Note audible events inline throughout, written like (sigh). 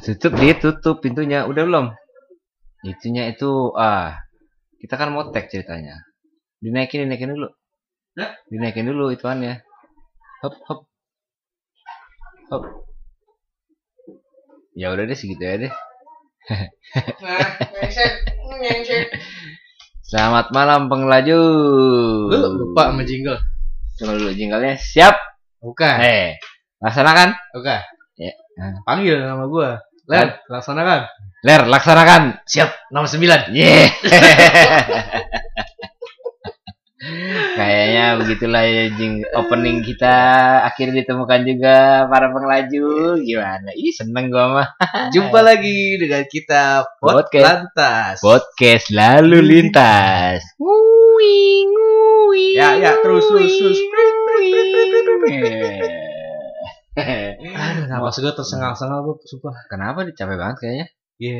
tutup dia tutup pintunya udah belum itunya itu ah kita kan mau tag ceritanya dinaikin dinaikin dulu Hah? dinaikin dulu ituannya hop hop hop ya udah deh segitu ya deh Nah, (laughs) selamat malam pengelaju Lu lupa sama jingle? tunggu dulu jinglenya siap Bukan. eh laksanakan Bukan. Ya. Panggil nama gua. Len, laksanakan. ler laksanakan Siap, nomor 9. Yeah. (laughs) Kayaknya begitulah ya jing opening kita akhirnya ditemukan juga para pengelaju gimana? Ih seneng gua mah (laughs) Jumpa lagi dengan kita Podcast. Lantas. podcast lalu lintas. Ngui, ngui, Ya, ya, terus, terus, terus. Aduh, nama gue tersengal-sengal gua, sumpah. Kenapa nih capek banget kayaknya? Iya.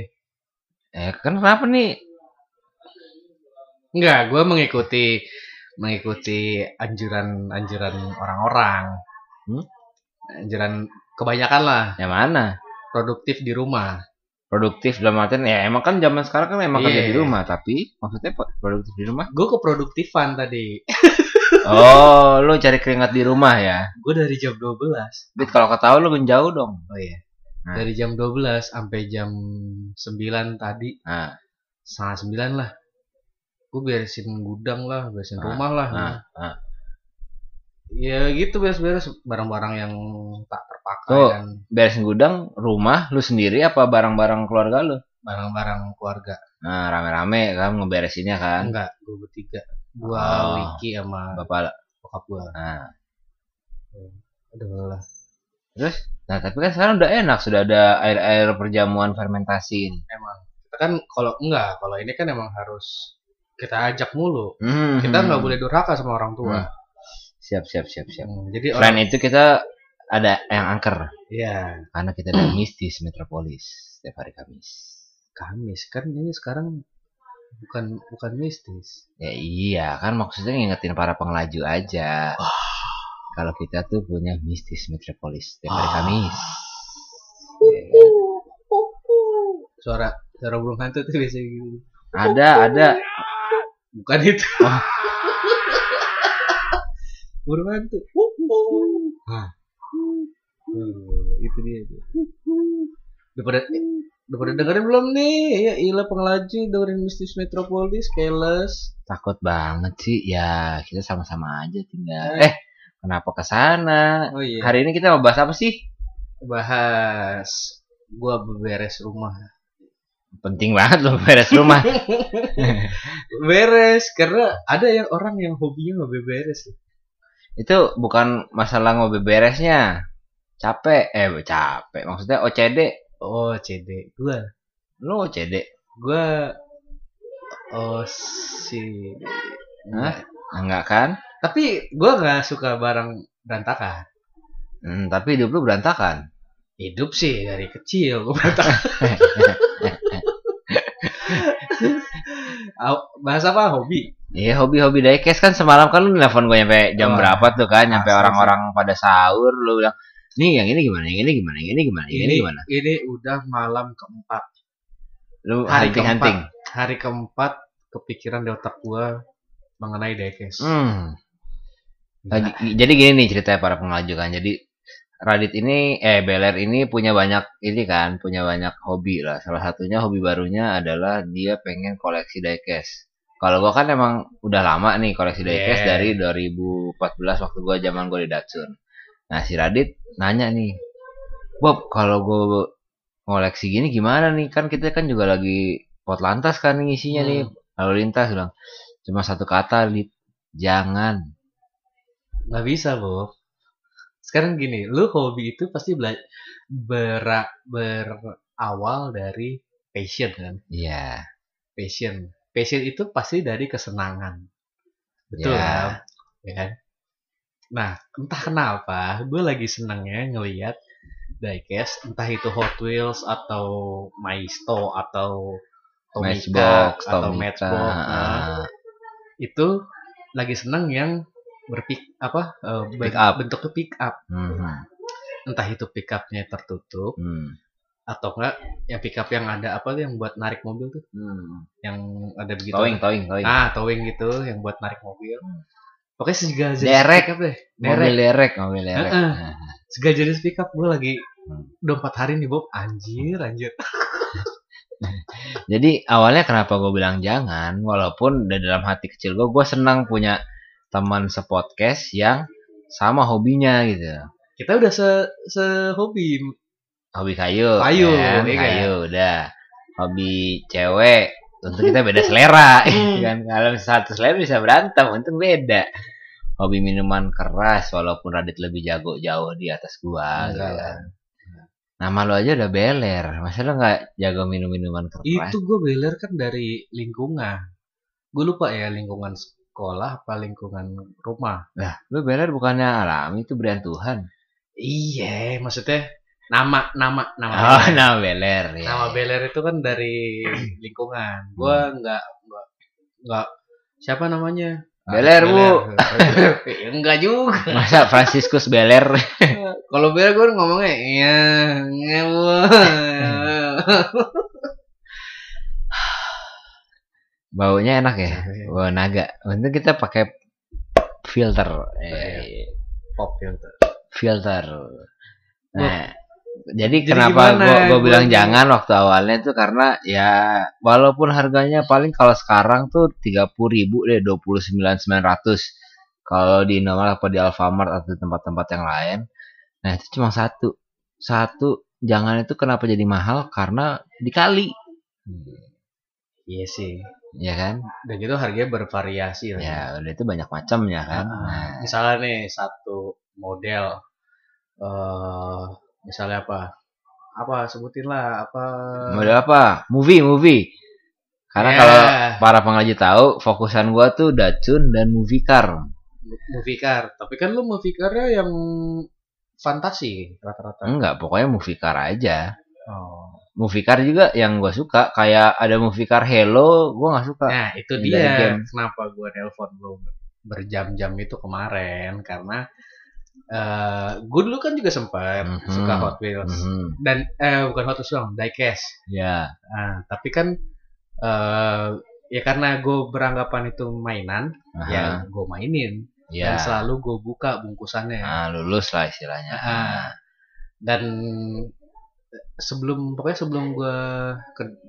Eh kan kenapa nih? Enggak, gua mengikuti mengikuti anjuran-anjuran orang-orang. Hmm? Anjuran kebanyakan lah Yang mana? produktif di rumah. Produktif dalam artian ya emang kan zaman sekarang kan emang kerja Iya. di rumah tapi maksudnya produktif di rumah? Gue keproduktifan tadi. (laughs) Oh, lu cari keringat di rumah ya? Gue dari jam 12. Bit kalau ketahuan lu menjauh dong. Oh iya. Nah. Dari jam 12 sampai jam 9 tadi, Nah, setengah 9 lah. Gue beresin gudang lah, beresin Ah, rumah lah. nah, nah. Ya gitu beres-beres barang-barang yang tak terpakai Tuh. dan beresin gudang, rumah lu sendiri apa barang-barang keluarga lu? barang-barang keluarga. Nah, rame-rame kan ngeberesinnya kan. Enggak, gue bertiga. Gua Oh. Wiki sama Bapak. bokap gua. Nah, Aduh lah. terus nah tapi kan sekarang udah enak sudah ada air-air perjamuan fermentasi. Emang kita kan kalau enggak, kalau ini kan emang harus kita ajak mulu. Hmm. Kita nggak boleh durhaka sama orang tua. Siap, siap, siap, siap. Hmm, Jadi Selain orang itu kita ada yang angker Iya, karena kita ada mistis metropolis setiap hari Kamis. Kamis kan ini sekarang bukan bukan mistis. Ya iya kan maksudnya ngingetin para pengelaju aja. Kalau kita tuh punya mistis metropolis setiap hari Ah. Kamis. Suara suara burung hantu tuh biasanya gitu. Ada, ada. Bukan itu. Oh. (laughs) burung hantu. Nah. Uh, itu dia tuh. Udah pada udah pada dengerin belum nih? Ya ilah pengelaju dengerin Mistis Metropolis, Keles. Takut banget sih. Ya, kita sama-sama aja tinggal. Eh. Eh, kenapa ke sana? Oh iya. Hari ini kita mau bahas apa sih? bahas gua beberes rumah. Penting banget loh beres rumah. (laughs) Beres karena ada yang orang yang hobinya nggak beberes. Itu bukan masalah mau beresnya. Capek, eh capek. Maksudnya OCD. Oh, CD. Gua Lu OCD. gua oh si Hah? Enggak kan? Tapi gua nggak suka barang berantakan. Hmm, tapi hidup lu berantakan. Hidup sih dari kecil gua berantakan. (laughs) Au, Bahas apa? Hobi. Iya hobi-hobi diecast kan semalam kan lu nelfon gue nyampe jam Wah, berapa tuh kan nyampe asli orang-orang pada sahur lu bilang nih yang ini gimana? Yang ini gimana? Yang ini gimana? Yang ini gimana? ini udah malam keempat. lu Hari hunting-hunting Hari keempat kepikiran di otak gua mengenai diecast. hmm. Nah, jadi gini nih ceritanya para pengelaju kan. Jadi Radit ini eh Beler ini punya banyak ini kan punya banyak hobi lah. Salah satunya hobi barunya adalah dia pengen koleksi diecast kalau gua kan emang udah lama nih koleksi diecast Yeah. dari 2014 waktu gua zaman gua di Datsun nah si Radit nanya nih Bob kalau gua koleksi gini gimana nih? Kan kita kan juga lagi pot lantas kan nih. Isinya nih lalu lintas bilang cuma satu kata lip. Jangan. Nggak bisa Bob. Sekarang gini lu hobi itu pasti bela bera- berawal dari passion kan? Iya. Passion. Passion itu pasti dari kesenangan. Betul Ya. kan? Ya kan nah entah kenapa gue lagi senangnya ngelihat diecast entah itu Hot Wheels atau Maisto atau Tomica Matchbox, atau Tomica, Matchbox nah, ah. itu lagi seneng yang berpik apa eh, Pick up. bentuknya pick up Mhm. entah itu pick upnya tertutup Hmm. atau enggak yang pickup yang ada apa tuh yang buat narik mobil tuh Hmm. yang ada begitu Towing, towing, towing. ah towing gitu yang buat narik mobil pokoknya segala jenis Derek. pickup deh mobil derek derek, mobil derek. Heeh. Nah. segala jenis pickup gue lagi Hmm. udah empat hari nih Bob anjir anjir (laughs) Jadi awalnya kenapa gue bilang jangan, walaupun di dalam hati kecil gue, gue senang punya teman sepodcast yang sama hobinya gitu. kita udah se sehobi Hobi kayu, Kayu, kan? iya kan? kayu udah. Hobi cewek, tentu kita beda selera, Hmm. (laughs) kan? Kalau satu selera bisa berantem, untung beda. Hobi minuman keras, walaupun Radit lebih jago jauh di atas gua. gitu Enggak lah. kan. Nama lo aja udah beler, masa lo nggak jago minum minuman keras? itu gue beler kan dari lingkungan gue lupa ya lingkungan sekolah apa lingkungan rumah Lah, lu beler bukannya alami itu berian Tuhan. iya maksudnya nama nama nama Oh, beler. nama beler ya. nama beler itu kan dari lingkungan gue nggak nggak nggak siapa namanya Ah, Beler, Bu. (laughs) Enggak juga Masa Franciscus Beler? kalau beler gue ngomongnya iya iya Bu." (laughs) Baunya enak ya? Iya. Wah, naga. Untung kita pakai filter. Iya. Eh, pop filter filter. Nah, jadi, Jadi kenapa gimana? gua, gua bilang jangan waktu awalnya tuh karena ya walaupun harganya paling kalau sekarang tuh 30.000 ribu deh 29.900 kalau di Indomaret apa di Alfamart atau tempat-tempat yang lain. Nah, itu cuma satu. Satu, jangan itu kenapa jadi mahal karena dikali, iya sih ya kan? dan itu harganya bervariasi lah Ya, udah itu banyak macamnya kan. Ah, Nah, misalnya nih satu model eh misalnya apa apa sebutin lah apa model apa? Movie, movie. Karena Ya, kalau para pengaji tahu, fokusan gua tuh Dacun dan movie car. movie car tapi kan lu movie carnya yang fantasi rata-rata Enggak, pokoknya movie car aja. oh. Movie car juga yang gua suka, kayak ada movie car Hello, gua nggak suka. nah itu Dari dia game. kenapa gua nelpon lu berjam-jam itu kemarin karena eh gue dulu kan juga sempat Mhm. suka Hot Wheels Mhm, dan eh bukan Hot Wheels dong diecast Ya, Nah, tapi kan eh ya karena gue beranggapan itu mainan, aha, ya gue mainin ya. dan selalu gue buka bungkusannya. Nah, lulus lah istilahnya. Ah. Dan sebelum pokoknya sebelum gue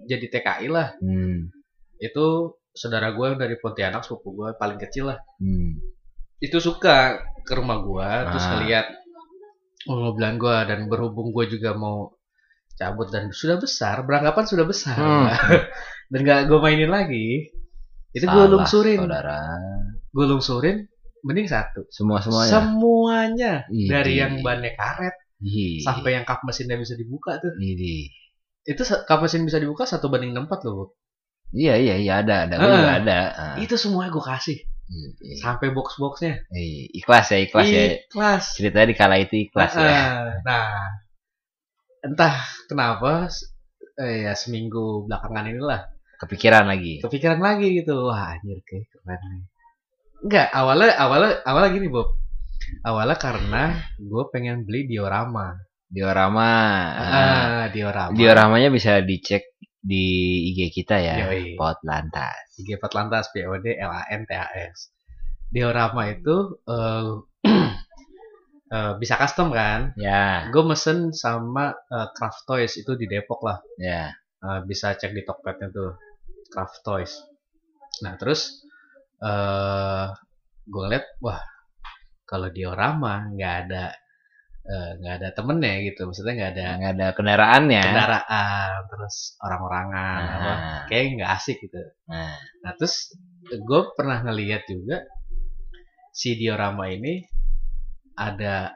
jadi TKI lah, Hmm, itu saudara gue dari Pontianak sepupu gue paling kecil lah, hmm. itu suka ke rumah gue terus Ah. ngeliat mobilan gue dan berhubung gue juga mau cabut dan sudah besar, beranggapan sudah besar Hmm. (laughs) dan gak gue mainin lagi, itu Salah, lungsurin. Saudara. gue lungsurin mending satu Semua semuanya. semuanya Ih, dari yang bannya karet Ih, sampai yang kap mesinnya bisa dibuka tuh itu kap mesin bisa dibuka satu banding empat loh. Iya, iya, iya ada, ada, gua juga ada. Ah. itu semuanya gue kasih Ih, ih. sampai box boxnya Ih, ikhlas ya, ikhlas ya. ikhlas Ceritanya di kala itu ikhlas ya. Ah, nah entah kenapa eh, ya seminggu belakangan inilah Kepikiran lagi. kepikiran lagi gitu wah anjir kayak keren nih enggak awalnya awalnya awalnya gini Bob awalnya karena gue pengen beli diorama Diorama. Ah diorama Dioramanya bisa dicek di IG kita ya. Yoi. Pot lantas. IG Lantas POD LAN TAS. Diorama itu eh (clears throat) eh, bisa custom kan? Ya, Gue mesen sama eh, Craft Toys itu di Depok lah. ya. Eh, bisa cek di Tokpednya tuh Craft Toys. Nah terus eh gue liat wah kalau diorama nggak ada eh, nggak ada temennya gitu. Maksudnya nggak ada Nggak ada kendaraannya. kendaraan terus orang-orangan apa Nah, kayak nggak asik gitu. nah. Nah terus gue pernah ngeliat juga si diorama ini ada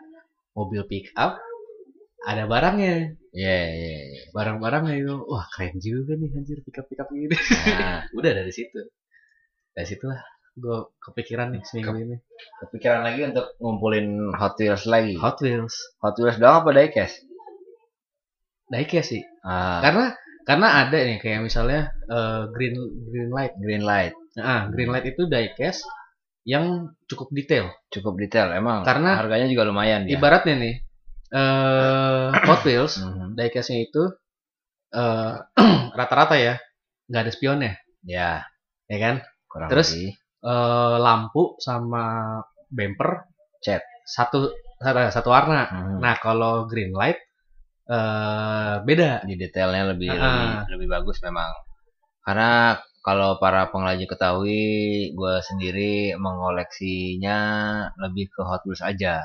mobil pick up, ada barangnya, Iya, iya, iya. barang-barangnya itu, wah keren juga nih anjir pick up pick up gini. Nah, (laughs) Udah dari situ, dari situlah gue kepikiran nih seminggu ini. kepikiran lagi untuk ngumpulin Hot Wheels lagi. Hot Wheels, Hot Wheels doang apa diecast? diecast sih, Ah, karena karena ada nih kayak misalnya eh, green green light, green light. nah green light itu diecast yang cukup detail. Cukup detail emang. Karena harganya juga lumayan dia. Ibaratnya nih, eh Hot Wheels Mhm. diecastnya itu eh, (clears throat) rata-rata ya nggak ada spionnya, Ya, ya kan? kurang Terus? lebih. Eh, lampu sama bumper Cat. satu satu, warna. Hmm. Nah kalau green light eh beda. di detailnya lebih Ah. lebih lebih bagus memang karena kalau para pengrajin ketahui gue sendiri mengoleksinya lebih ke Hot Wheels aja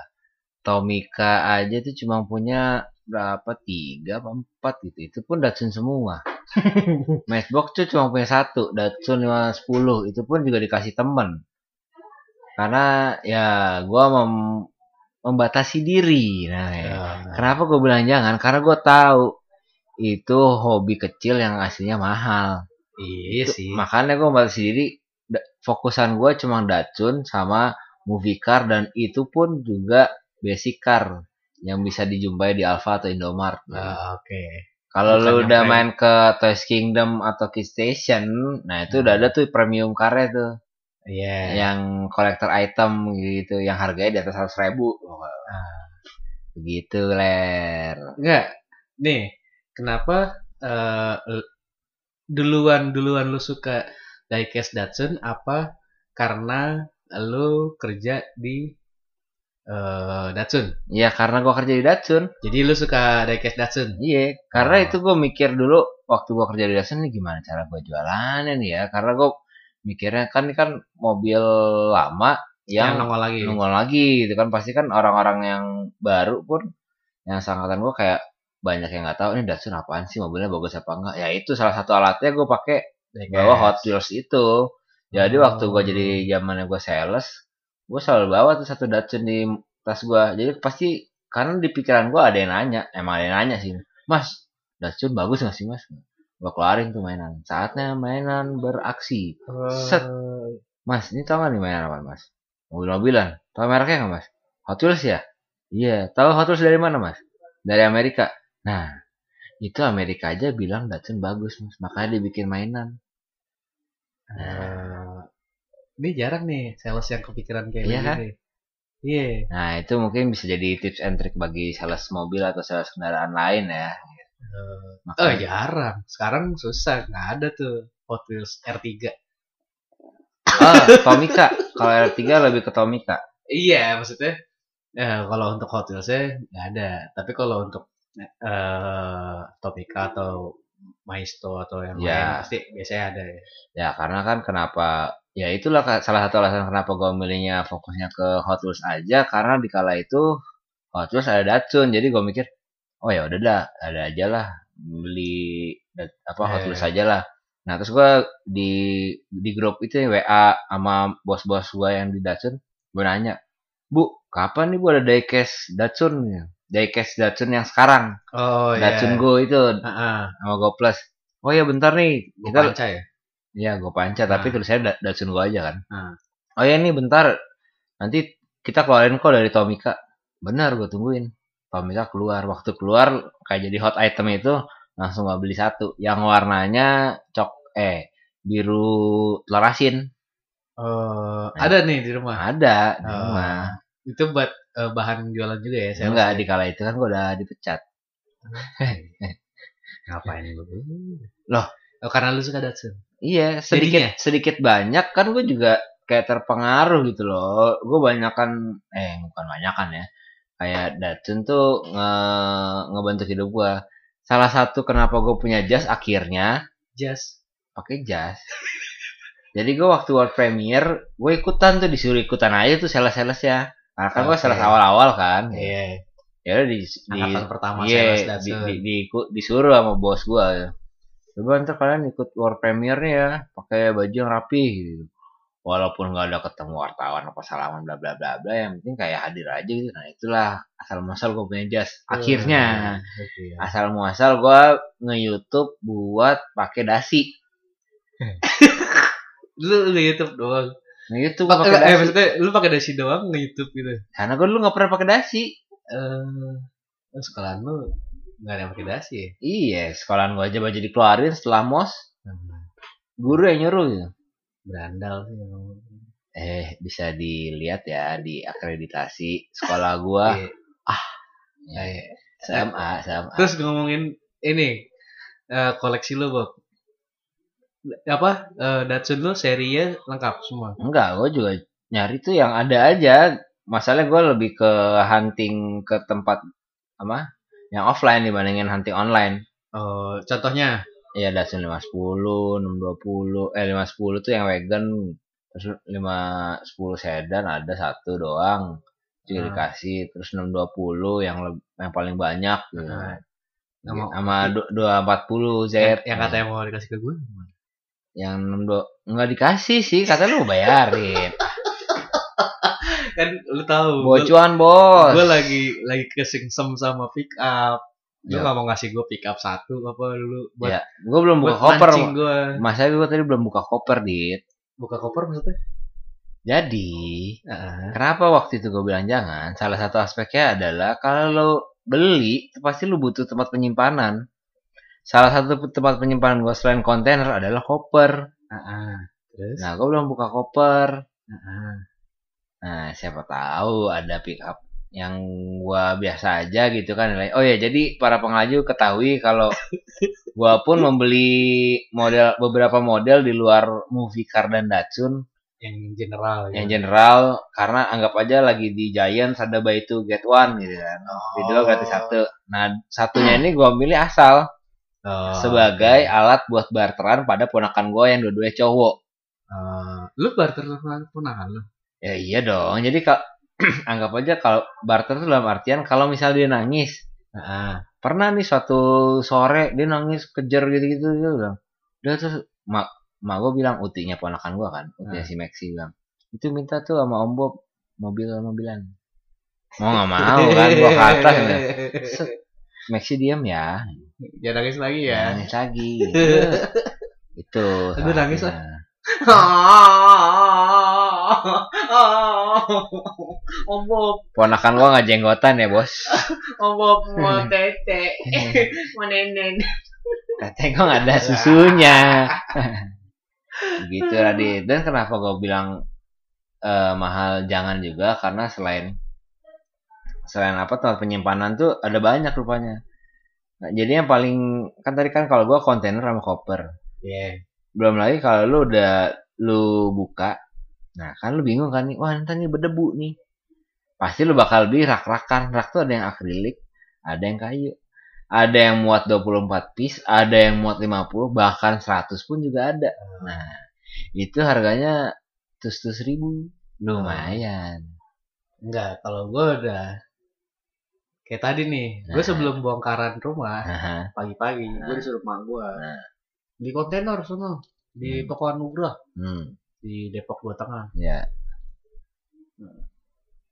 Tomica aja tuh cuma punya berapa tiga apa empat gitu itu pun Datsun semua (laughs) Matchbox tuh cuma punya satu Datsun 510 itu pun juga dikasih temen karena ya gue mem- membatasi diri nah ya. Ya. Kenapa gue bilang jangan? Karena gue tahu itu hobi kecil yang aslinya mahal. Iya Itu- sih. Makanya gue batasi diri. Fokusan gue cuma Datsun sama movie car dan itu pun juga basic car yang bisa dijumpai di Alfa atau Indomart. Ah, Oke. Kalau lu udah prime. main ke Toys Kingdom atau Kids Station, nah itu udah ada tuh premium car tuh, Iya. yang collector item gitu, yang harganya di atas 100 ribu. Begitu ler. Enggak. Nih, kenapa eh, l- duluan duluan lu suka diecast Datsun apa karena lu kerja di eh, Datsun. Iya karena gua kerja di Datsun. Jadi lu suka diecast Datsun. Iya, karena Oh. itu gue mikir dulu waktu gue kerja di Datsun nih gimana cara gue jualannya nih ya. Karena gue mikirnya kan ini kan mobil lama Yang yang nongol lagi. nunggu lagi gitu kan pasti kan orang-orang yang baru pun yang sangkatan gue kayak banyak yang nggak tahu ini Datsun apaan sih mobilnya bagus apa enggak. Ya itu salah satu alatnya gue pakai bawa Hot Wheels itu. Jadi Oh. waktu gue jadi zamannya gue sales, gue selalu bawa tuh satu Datsun di tas gue. Jadi pasti karena di pikiran gue ada yang nanya, emang ada yang nanya sih, Mas, Datsun bagus nggak sih mas? Gue keluarin tuh mainan. Saatnya mainan beraksi. Set. Mas, ini tau gak nih mainan apa mas? Mobil-mobilan. Tau mereknya nggak mas? Hot Wheels ya? Iya. Tahu Hot Wheels dari mana mas? Dari Amerika. Nah, itu Amerika aja bilang Datsun bagus mas. Makanya dibikin mainan. eh, ini jarang nih sales yang kepikiran kayak Iya kan? gini. Iya. Nah, itu mungkin bisa jadi tips and trick bagi sales mobil atau sales kendaraan lain ya. Eh, Makanya- Oh jarang. Sekarang susah. Nggak ada tuh Hot Wheels R3. Oh, Tomica. Kalau R3 lebih ke Tomica. Iya, maksudnya eh, kalau untuk Hot Wheels-nya nggak ada. Tapi kalau untuk eh Topica atau Maisto atau yang Ya. lain pasti biasanya ada ya. Ya, karena kan kenapa ya itulah salah satu alasan kenapa gue milihnya fokusnya ke Hot Wheels aja karena di kala itu Hot Wheels ada Datsun. Jadi gue mikir, oh ya udah dah, ada aja lah beli apa Hot Iya. Wheels aja lah. Nah, terus gue di di grup itu ya, WA sama bos-bos gue yang di Datsun, gue nanya, "Bu, kapan nih Bu ada diecast Datsun?" Diecast Datsun yang sekarang, Oh iya. Datsun Go itu Heeh. sama Go Plus. Oh ya bentar nih, kita panca ya. Iya, gue panca, tapi Nah. tulisannya Da- Datsun gue aja kan. Nah. Oh ya nih bentar, nanti kita keluarin kok dari Tomica. Benar, gue tungguin. Tomica keluar, waktu keluar kayak jadi hot item itu langsung gue beli satu. Yang warnanya cok eh biru telur asin. Eh, ada nih di rumah. Ada di Oh. rumah. Itu buat eh, bahan jualan juga ya. sales Enggak, ya? di kala itu kan gue udah dipecat. (laughs) Ngapain lu? Loh. Oh, karena lu suka Datsun. Iya, sedikit Jadinya? sedikit banyak kan gue juga kayak terpengaruh gitu loh. Gue banyakan eh bukan banyakan ya. Kayak Datsun tuh nge ngebantu hidup gue. Salah satu kenapa gue punya jas akhirnya Just pakai jas. Jadi gue waktu world premiere gue ikutan tuh disuruh ikutan aja tuh sales-sales ya. Karena kan gue Oke. sales awal-awal kan. iya. Ya udah di, di Angkatan pertama Iya, sales di, di, di- ikut- disuruh sama bos gua. Coba ntar kalian ikut war premiere ya, pakai baju yang rapi gitu. Walaupun nggak ada ketemu wartawan apa salaman bla bla bla bla, yang penting kayak hadir aja gitu. Nah itulah asal muasal gue punya jas. Akhirnya ya. asal muasal gua nge-YouTube buat pakai dasi. (laughs) lu lu YouTube doang. Nge-YouTube Pak, gua pakai eh, dasi. maksudnya lu pakai dasi doang nge YouTube gitu. Karena gua dulu nggak pernah pakai dasi. Eh, uh, sekolahan lu nggak ada yang pakai dasi ya? Iya, sekolahan gua aja baju dikeluarin setelah mos, guru yang nyuruh gitu. Berandal sih. Eh, bisa dilihat ya di akreditasi sekolah gua. Iya. Ya, Iya. SMA, SMA. Terus ngomongin ini eh, koleksi lu Bob apa eh, Datsun lu serinya lengkap semua Enggak, gue juga nyari tuh yang ada aja. Masalahnya gue lebih ke hunting ke tempat apa? Yang offline dibandingin hunting online. oh contohnya Iya Datsun 510, 620, eh 510 tuh yang wagon, terus 510 sedan ada satu doang, itu Hmm. dikasih, terus 620 yang leb- yang paling banyak gitu. Nah, Gitu. Sama- Sama du- 240 Z. yang, yang katanya mau dikasih ke gue yang 62 enggak dikasih sih, kata lu bayarin. (laughs) kan lu tahu Bocuan, Bos. gue lagi lagi kesingsem sama pick up lu Ya. nggak mau ngasih gue pick up satu apa dulu buat Ya, gue belum buka koper. gue Masa gue tadi belum buka koper, Dit. buka koper maksudnya Jadi, Heeh. kenapa waktu itu gue bilang jangan? Salah satu aspeknya adalah kalau lo beli, pasti lo butuh tempat penyimpanan. Salah satu tempat penyimpanan gue selain kontainer adalah koper. Terus Nah, gue belum buka koper. Heeh. Nah, siapa tahu ada pickup yang gua biasa aja gitu kan nilai. Oh ya, jadi para pengrajin ketahui kalau (laughs) gua pun membeli model beberapa model di luar movie car dan Datsun yang general yang gitu. general karena anggap aja lagi di Giant ada buy two get one gitu kan. Di dua gratis satu. Nah, satunya ini gua milih asal Oh, sebagai alat buat barteran pada ponakan gua yang dua-duanya cowok. Eh, lu barter sama ponakan lu Ya iya dong. Jadi kalau (clears throat) anggap aja kalau barter itu dalam artian kalau misal dia nangis, Heeh. pernah nih suatu sore dia nangis kejar gitu-gitu dia bilang. Dia terus mak mak gue bilang utinya ponakan gua kan, utinya Ah. si Maxi bilang. Itu minta tuh sama Om Bob mobil mobilan. Mau nggak (laughs) mau kan gua ke atas gitu. Set, Maxi diam ya. Jangan nangis lagi Ya. ya. Nangis lagi. (laughs) Itu. Aduh, nangis lah. (laughs) (laughs) Om Bob, Ponakan gua nggak jenggotan ya bos. (laughs) Om Bob mau tete, (laughs) mau nenen. Teteh kok nggak ada susunya. gitu Radit. Dan kenapa gue bilang eh, mahal jangan juga karena selain selain apa tempat penyimpanan tuh ada banyak rupanya. Nah, jadi yang paling kan tadi kan kalau gua kontainer sama koper. Iya. Belum lagi kalau lu udah lu buka. Nah, kan lu bingung kan nih, wah ntar nih berdebu nih. Pasti lu bakal beli rak-rakan. Rak tuh ada yang akrilik, ada yang kayu. Ada yang muat 24 piece, ada yang muat 50, bahkan 100 pun juga ada. Nah, itu harganya tus-tus ribu. Lumayan. Enggak, kalau gue udah kayak tadi nih, gue Nah. sebelum bongkaran rumah pagi-pagi, gue Nah. disuruh emak gue Nah. beli kontainer sono di Hmm. toko Anugrah Hmm, di Depok Dua Tengah. ya.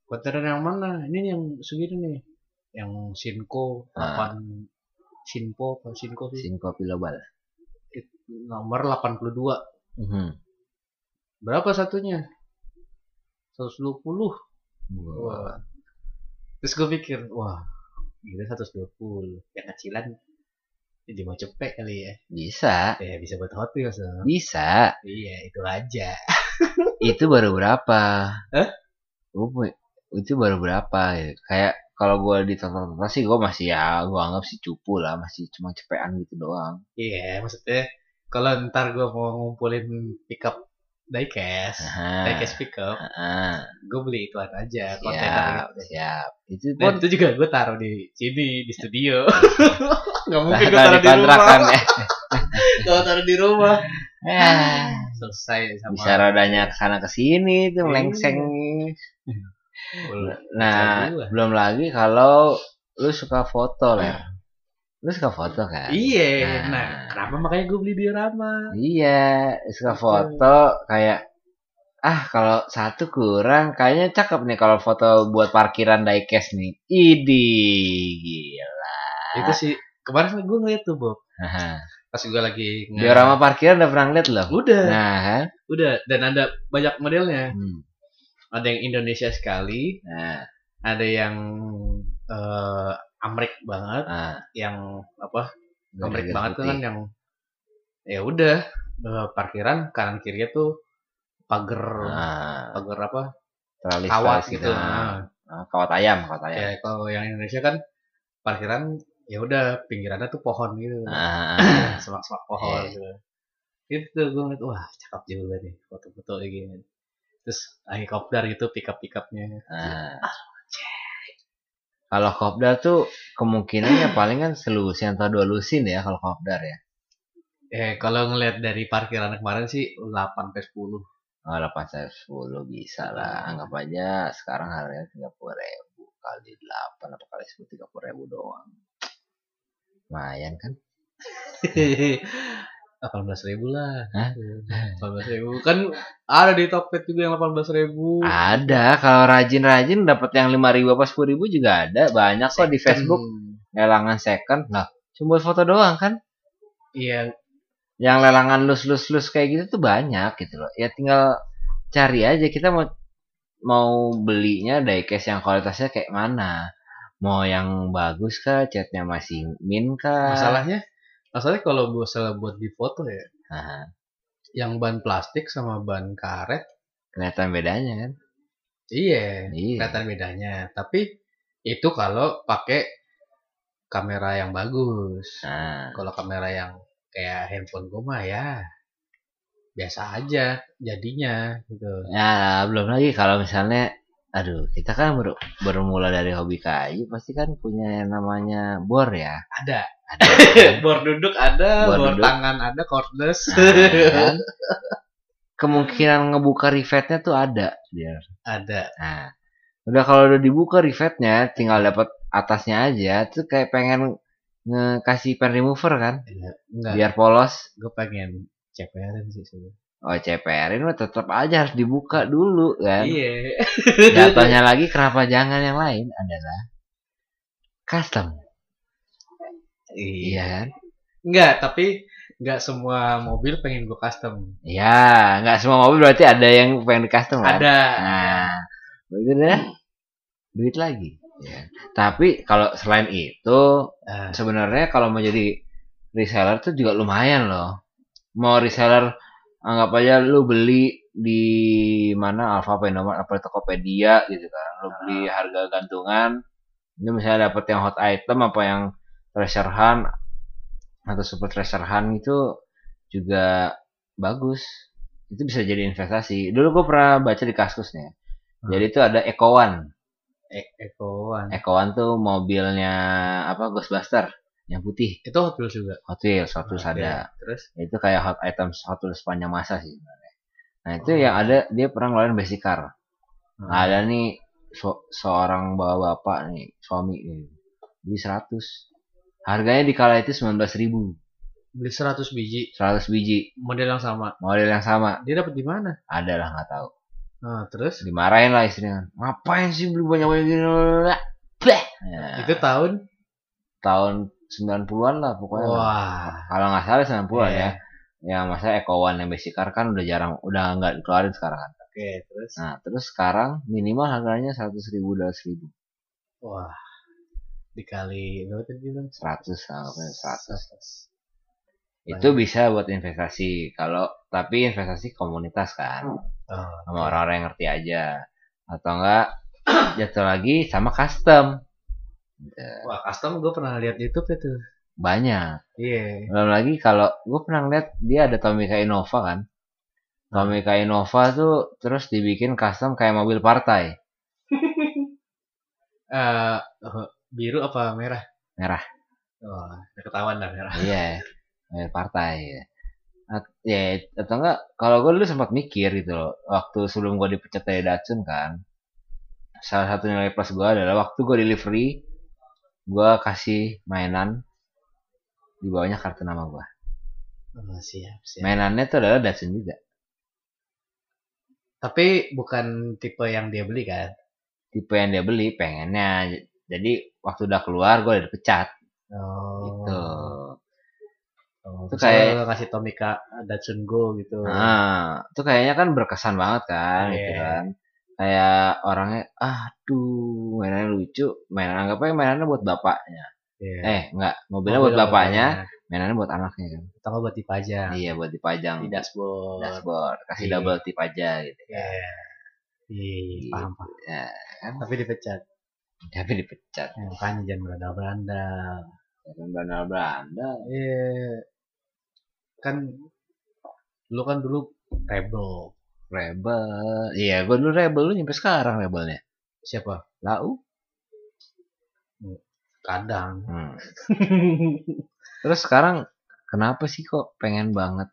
Kontainer yang mana? Ini yang segini nih, yang Sinko Ah. 8 Sinpo apa Sinko sih? Sin kopi global. Nomor 82. Mhm. Berapa satunya? 120. Wah. Wah. Terus gue pikir, wah, gila 120. Yang kecilan jadi mau cepet kali ya. Bisa, Ya bisa buat Hot Wheels dong. bisa. Iya, itu aja. (laughs) itu baru berapa? Hah? Pu- itu baru berapa ya? Kayak kalau gua di total sih gua masih ya gua anggap sih cupu lah, masih cuma cepean gitu doang. Iya, maksudnya kalau ntar gue mau ngumpulin pickup diecast, Nah, diecast pickup, ah, gue beli ituan aja kontainer siap, gitu. siap. Itu Dan pun itu juga gue taruh di sini di studio. (laughs) Gak mungkin gue Taruh di rumah. ya. (laughs) Kalau taruh di rumah, Ya, selesai sama. bisa rodanya ke sana ke sini tuh Iya. melengseng. Nah, belum lagi kalau lu suka foto lah. Lu suka foto kan? Iya, Nah. nah, kenapa makanya gue beli diorama? Iya, suka foto kayak ah kalau satu kurang kayaknya cakep nih kalau foto buat parkiran diecast nih. Idi gila. Itu sih kemarin gue ngeliat tuh Bob, Haha. pas gue lagi nge- Diorama parkiran udah pernah ngeliat loh. Udah, Nah, udah, dan ada banyak modelnya. Hmm. Ada yang Indonesia sekali, Nah, ada yang eh Amrik banget, ah, yang apa Amrik garis-garis banget putih. kan yang ya udah eh, parkiran kanan kirinya tuh pagar Ah, pagar apa teralis kawat gitu. Nah, Nah, ah, kawat ayam, kawat ayam. ya kalau yang Indonesia kan parkiran ya udah pinggirannya tuh pohon gitu. Ah, ah, (clears throat) semak-semak pohon Iya. gitu. Itu gue ngeliat, wah cakep juga nih foto-foto kayak gini. Terus helikopter gitu pick up pick upnya. Kalau kopdar tuh kemungkinannya paling kan selusin atau dua lusin ya kalau kopdar ya. Eh kalau ngeliat dari parkiran kemarin sih 8 sampai 10. Oh, 8 saya 10 bisa lah. Anggap aja sekarang harganya 30 ribu kali 8 apa kali 10 30 ribu doang. Lumayan kan? (laughs) 18 ribu lah. Hah? 18 ribu kan ada di Tokped juga yang 18 ribu. Ada kalau rajin-rajin dapat yang 5 ribu apa 10 ribu juga ada. Banyak kok di Facebook lelangan second. Lah, cuma buat foto doang kan? Iya, Yang lelangan lus-lus-lus kayak gitu tuh banyak gitu loh. Ya tinggal cari aja kita mau mau belinya diecast yang kualitasnya kayak mana. Mau yang bagus kah, catnya masih min kah? masalahnya masalahnya kalau misalnya buat di foto ya, Nah, yang ban plastik sama ban karet, kelihatan bedanya kan? iya, Iya. kelihatan bedanya. Tapi itu kalau pakai kamera yang bagus. Nah, Kalau kamera yang kayak handphone gue mah ya biasa aja jadinya gitu. ya belum lagi kalau misalnya aduh kita kan baru bermula dari hobi kayu pasti kan punya yang namanya bor ya Ada. ada (laughs) kan? bor duduk ada, Bor bor, duduk. tangan ada, cordless. Nah, kan? kemungkinan ngebuka rivetnya tuh ada dia ada. nah udah kalau udah dibuka rivetnya tinggal dapat atasnya aja tuh kayak pengen ngekasih pen remover kan Enggak, biar polos gue pengen ceperin sih sebenarnya. Oh CPR-in mah tetap aja harus dibuka dulu kan Iya. (laughs) Jatuhnya lagi kenapa jangan yang lain adalah custom. Iya kan? Enggak, tapi enggak semua mobil pengen gue custom. Ya, nggak semua mobil berarti ada yang pengen di custom kan? Ada. Nah, begitu deh. Duit lagi. Ya. Tapi kalau selain itu, Ah, sebenarnya kalau mau jadi reseller tuh juga lumayan loh. Mau reseller anggap aja lu beli di mana Alfa, Indomaret, apa Tokopedia gitu kan. Lu beli harga gantungan. Ini misalnya dapat yang hot item apa yang treasure hunt atau super treasure hunt itu juga bagus. Itu bisa jadi investasi. Dulu gue pernah baca di Kaskus nih. Hmm. Jadi itu ada One. E- Ekoan. Eco One tuh mobilnya apa Ghostbuster yang putih. Itu Hot Wheels juga. Hot Wheels, Hot Wheels Oke, ada. Terus? Itu kayak hot items Hot Wheels sepanjang masa sih sebenarnya. Nah itu Oh. yang ada dia pernah ngeluarin basic car. Hmm. Nah, ada nih so- seorang bapak-bapak nih suami nih beli 100. Harganya di kala itu 19.000 ribu. Beli 100 biji 100 biji model yang sama. model yang sama. Dia dapat di mana? Ada lah nggak tahu. Nah, terus Dimarahin lah istrinya. Ngapain sih beli banyak-banyak gini? Bleh. Ya, itu tahun tahun 90-an lah pokoknya. wah. Kalau nggak salah 90-an Iya. ya. Yang masa Eco One yang basic car kan udah jarang, udah nggak dikeluarin sekarang kan. Oke, terus Nah, terus sekarang minimal harganya 100 ribu, 200 ribu. wah. Dikali berapa tadi bilang? 100, anggapnya 100. 100. Itu bisa buat investasi. Kalau tapi investasi komunitas kan, Oh, sama orang-orang yang ngerti aja. Atau enggak (clears throat) jatuh lagi sama custom. Wah, custom gue pernah lihat di YouTube itu. Banyak. Iya. Belum lagi kalau gue pernah lihat dia ada Tomica Innova kan. Tomica Innova tuh terus dibikin custom kayak mobil partai. (laughs) Eh, oh, biru apa merah? Merah. Wah, udah ketahuan dah merah. Iya, mobil partai. ya. At- ya atau enggak kalau gue dulu sempat mikir gitu loh waktu sebelum gue dipecat dari Datsun kan salah satu nilai plus gue adalah waktu gue delivery gue kasih mainan di bawahnya kartu nama gue Oh, siap, siap. mainannya tuh adalah Datsun juga Tapi bukan tipe yang dia beli kan? tipe yang dia beli pengennya jadi waktu udah keluar gue udah dipecat Oh. gitu Oh, Itu kayak- ngasih Tomica Datsun Go gitu. nah itu kayaknya kan berkesan banget kan gitu Iya. kan kayak orangnya aduh mainannya lucu mainan anggap aja mainannya buat bapaknya Iya. eh enggak mobilnya Mobil buat bapaknya mainannya buat anaknya kan Atau buat dipajang iya buat dipajang di dashboard. dashboard kasih Iya. double tip aja gitu Iya. Iya, paham, paham. ya Tapi dipecat. tapi dipecat Ya, makanya jangan berandal-berandal. kan bandar Belanda Iya. kan lu kan dulu rebel Rebel. Iya, gue dulu rebel lu nyampe sekarang rebelnya. siapa Lau. kadang Hmm. (laughs) Terus sekarang kenapa sih kok pengen banget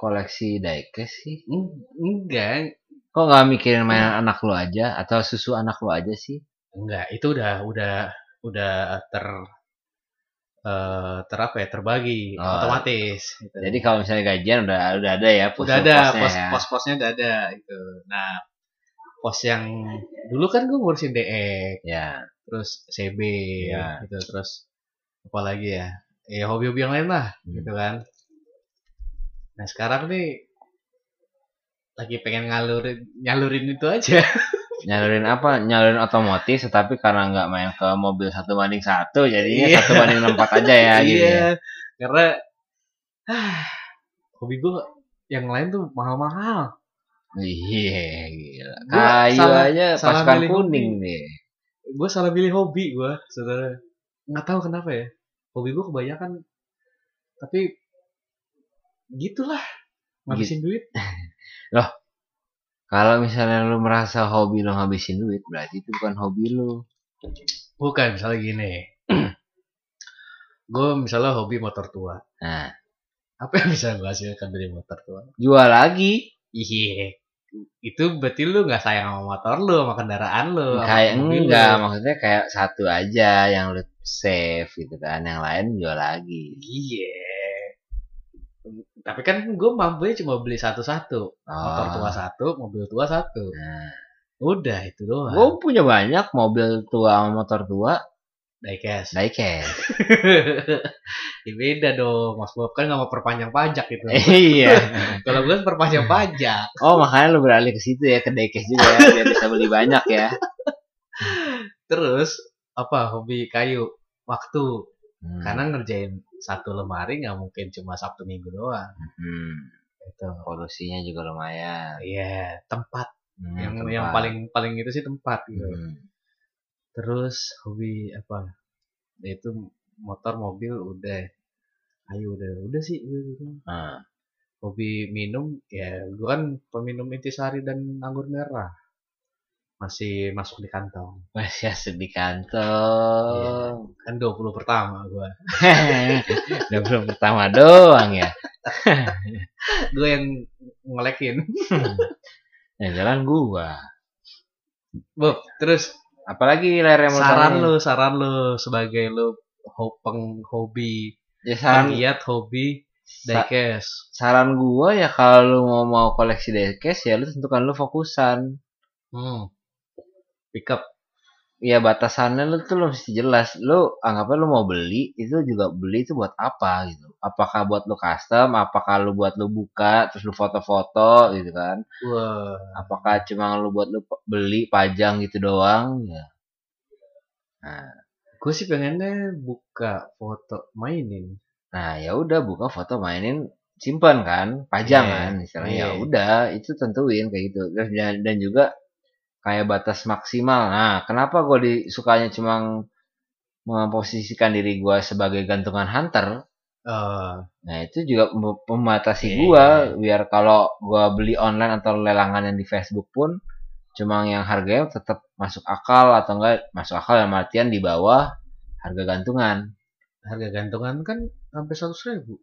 koleksi diecast sih? Eng- enggak Kok nggak mikirin mainan anak lu aja atau susu anak lu aja sih? enggak itu udah udah udah ter apa ya terbagi Oh. otomatis gitu. Jadi kalau misalnya gajian udah udah ada ya pos udah ada posnya pos ya. pos posnya udah ada itu nah pos yang dulu kan gue ngurusin DE Ya. terus CB Iya. gitu terus apa lagi ya ya hobi-hobi yang lain lah Hmm. gitu kan nah sekarang nih lagi pengen ngalurin nyalurin itu aja (laughs) Nyalurin apa? Nyalurin otomotif tetapi karena nggak main ke mobil satu banding satu jadinya Iya. satu banding empat aja ya gitu. (laughs) ya. iya karena ah, (sighs) hobi gue yang lain tuh mahal-mahal Iya, gila. Gua Kayu salah- aja salah pasukan kuning hobi. nih. gue salah pilih hobi gue saudara nggak tahu kenapa ya hobi gue kebanyakan tapi gitulah ngabisin duit (laughs) Kalau misalnya lu merasa hobi lu ngabisin duit, berarti itu bukan hobi lu. bukan misalnya gini gue misalnya hobi motor tua Nah, apa yang bisa gue hasilkan dari motor tua jual lagi. iya itu berarti lu nggak sayang sama motor lu sama kendaraan lu kayak mobil lu. enggak, maksudnya kayak satu aja yang lu save gitu kan, yang lain jual lagi. iya tapi kan gue mampunya cuma beli satu-satu. Motor tua satu mobil tua satu. Oh. Nah, udah itu doang. Gue punya banyak mobil tua sama motor tua, diecast. Diecast. (laughs) ya beda dong mas Bob. Kan nggak mau perpanjang pajak gitu. (laughs) Iya. (laughs) kalau gue perpanjang pajak. Oh, makanya lu beralih ke situ ya, ke diecast juga ya, biar bisa beli banyak ya. terus apa hobi kayu? Waktu. Hmm. karena ngerjain satu lemari nggak mungkin cuma sabtu minggu doang Hmm, itu polusinya juga lumayan. iya tempat Hmm, yang tempat. yang paling paling itu sih tempat gitu Hmm. terus hobi apa itu motor mobil udah ayo udah udah sih udah, udah. Ah. hobi minum ya gue kan peminum intisari dan anggur merah masih masuk di kantong Masih asik di kantong. kan 20 pertama Udah (laughs) belum pertama doang ya. (laughs) gue yang ngolekin (laughs) Yang jalan gua. Bob terus Apalagi layar yang saran lu saran lu sebagai lu ho- penghobi Ya saran penggiat hobi sa- diecast saran gua ya kalau lu mau mau koleksi diecast ya lu tentukan lu fokusan. hmm. Pick up Iya batasannya lu tuh lu mesti jelas. Lu anggapnya lu mau beli itu juga beli itu buat apa gitu. Apakah buat lu custom, apakah lu buat lu buka terus lu foto-foto gitu kan. wah Apakah cuma lu buat lu beli pajang gitu doang ya. Nah, gue sih pengennya buka foto mainin Nah, ya udah buka foto mainin simpen kan, pajang Iya, kan, istilahnya ya iya. udah itu tentuin kayak gitu. Terus dan, dan juga kayak batas maksimal. Nah, kenapa gue disukanya cuma memposisikan diri gue sebagai gantungan hunter? Eh, Nah, itu juga mem- membatasi Iya. gua biar kalau gua beli online atau lelangan yang di Facebook pun cuma yang harganya tetap masuk akal atau enggak masuk akal yang artian di bawah harga gantungan. harga gantungan kan sampai seratus ribu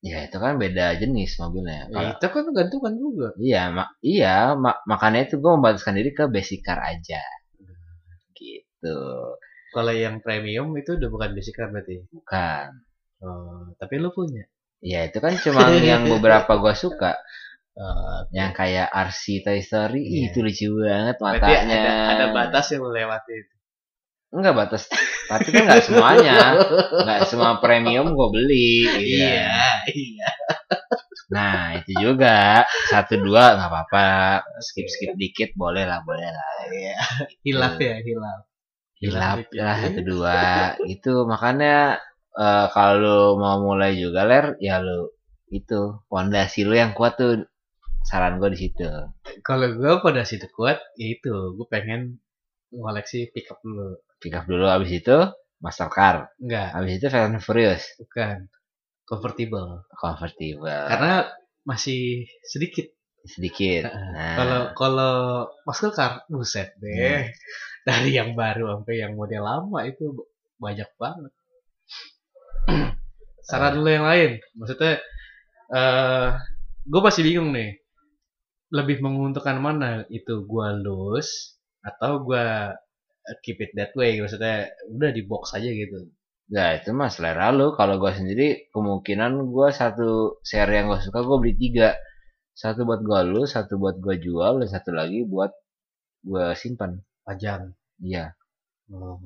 Ya itu kan beda jenis mobilnya. ya, Kalau itu kan gantungan juga iya, mak iya, mak- makanya itu gua membataskan diri ke basic car aja. Gitu. kalau yang premium itu udah bukan basic car berarti Bukan. Oh, tapi lu punya Ya itu kan cuma yang beberapa gua suka. Eh, Yang kayak RC Toy Story, Ih, Iya. itu lucu banget berarti matanya. ada, ada batas yang melewati itu Enggak batas. Tapi kan enggak semuanya. Enggak semua premium gue beli. gitu ya. iya iya Nah itu juga satu dua nggak apa-apa. Skip skip dikit boleh lah boleh lah. iya hilaf ya hilaf Hilap dikit. lah satu dua. Itu makanya eh, kalau mau mulai juga ler ya lu itu fondasi lu yang kuat tuh saran gue di situ. kalau gue pada situ kuat ya itu gue pengen ngoleksi pickup dulu Pick up dulu abis itu Mastercard. enggak. Abis itu Fast and Furious. bukan. Convertible. Convertible. Karena masih sedikit. Sedikit. Heeh. nah. Kalau kalau muscle car buset deh. (laughs) Dari yang baru sampai yang model lama itu banyak banget. (clears throat) Saran dulu yang lain? Maksudnya eh gue masih bingung nih. Lebih menguntungkan mana? Itu gua lose atau gua keep it that way maksudnya udah di box aja gitu Ya itu mah selera lu. Kalau gua sendiri kemungkinan gua satu seri yang gua suka gua beli tiga. Satu buat gua lu, satu buat gua jual, dan satu lagi buat gua simpan. panjang Iya, Oh.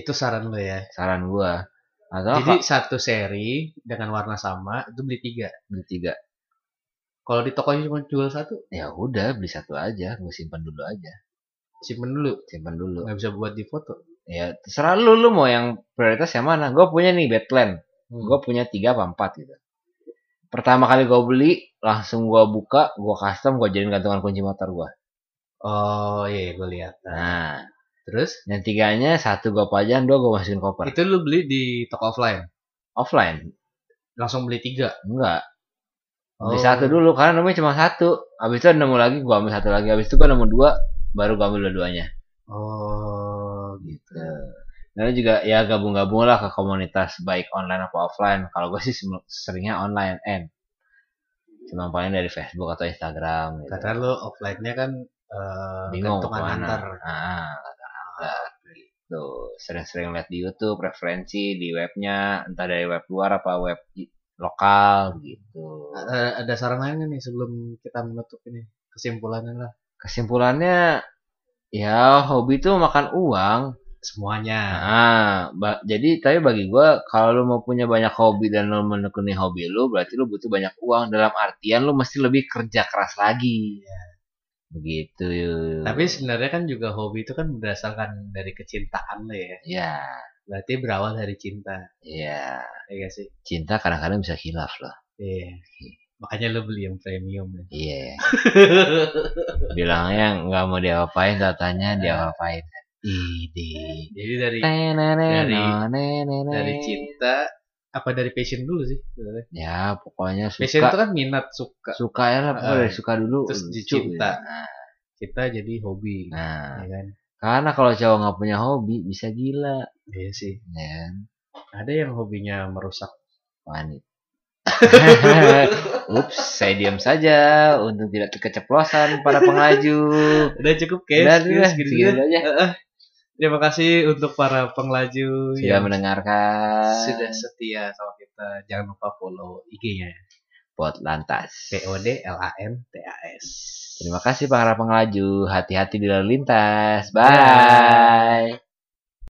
itu saran lo ya saran gua. Atau jadi Jadi, satu seri dengan warna sama itu beli tiga beli tiga. kalau di tokonya cuma jual satu Ya udah beli satu aja, gua simpan dulu aja. Simpen dulu Simpan dulu. nggak bisa buat di foto Ya terserah lu, lu mau yang prioritas yang mana. Gua punya nih Badland. Hmm. Gua punya tiga apa empat gitu. Pertama kali gua beli, langsung gua buka, gua custom, gua jadiin gantungan kunci motor gua. oh iya gue lihat nah, terus yang tiganya satu gua pajang, dua gua masukin koper. itu lu beli di toko offline Offline, langsung beli tiga enggak. Beli Oh. satu dulu karena namanya cuma satu. Habis itu nemu lagi gua ambil satu lagi. Habis itu gua nemu dua, baru gua ambil dua-duanya. oh gitu Nah juga ya gabung-gabung lah ke komunitas baik online apa offline. Kalau gue sih seringnya online, en. Cuma paling dari Facebook atau Instagram. Gitu. karena lu offline-nya kan eh, Bingung ke mana. antar Ah, antar. gitu. Sering-sering lihat di YouTube referensi di webnya, entah dari web luar apa web lokal gitu. ada, ada saran lain nih sebelum kita menutup ini kesimpulannya lah Kesimpulannya ya hobi itu makan uang. semuanya. Nah, ba- jadi tapi bagi gua kalau lu mau punya banyak hobi dan lu menekuni hobi lu berarti lu butuh banyak uang. Dalam artian lu mesti lebih kerja keras lagi. Begitu. tapi sebenarnya kan juga hobi itu kan berdasarkan dari kecintaan lo ya. Ya, berarti berawal dari cinta. Ya ya gak sih? Cinta kadang-kadang bisa hilaf loh. iya makanya lo beli yang premium ya. Iya. (laughs) Bilangnya nggak mau diapain, katanya diapain. Ide. jadi dari Dari dari cinta apa dari passion dulu sih sebenarnya Ya pokoknya suka. passion itu kan minat suka suka ya lah, Ah, dari suka dulu. terus dicinta. gitu. Nah, kita jadi hobi Nah, ya kan karena kalau cowok nggak punya hobi bisa gila, iya sih ya kan? ada yang hobinya merusak Wanita. (laughs) Ups, saya diam saja untuk tidak keceplosan para penglaju. udah cukup guys Udah, segitu aja. Eh, eh. terima kasih untuk para penglaju Sudah yang mendengarkan sudah setia sama kita jangan lupa follow IG-nya Pot Lantas. P O D L A N T A S Terima kasih para penglaju. Hati-hati di lalu lintas. Bye.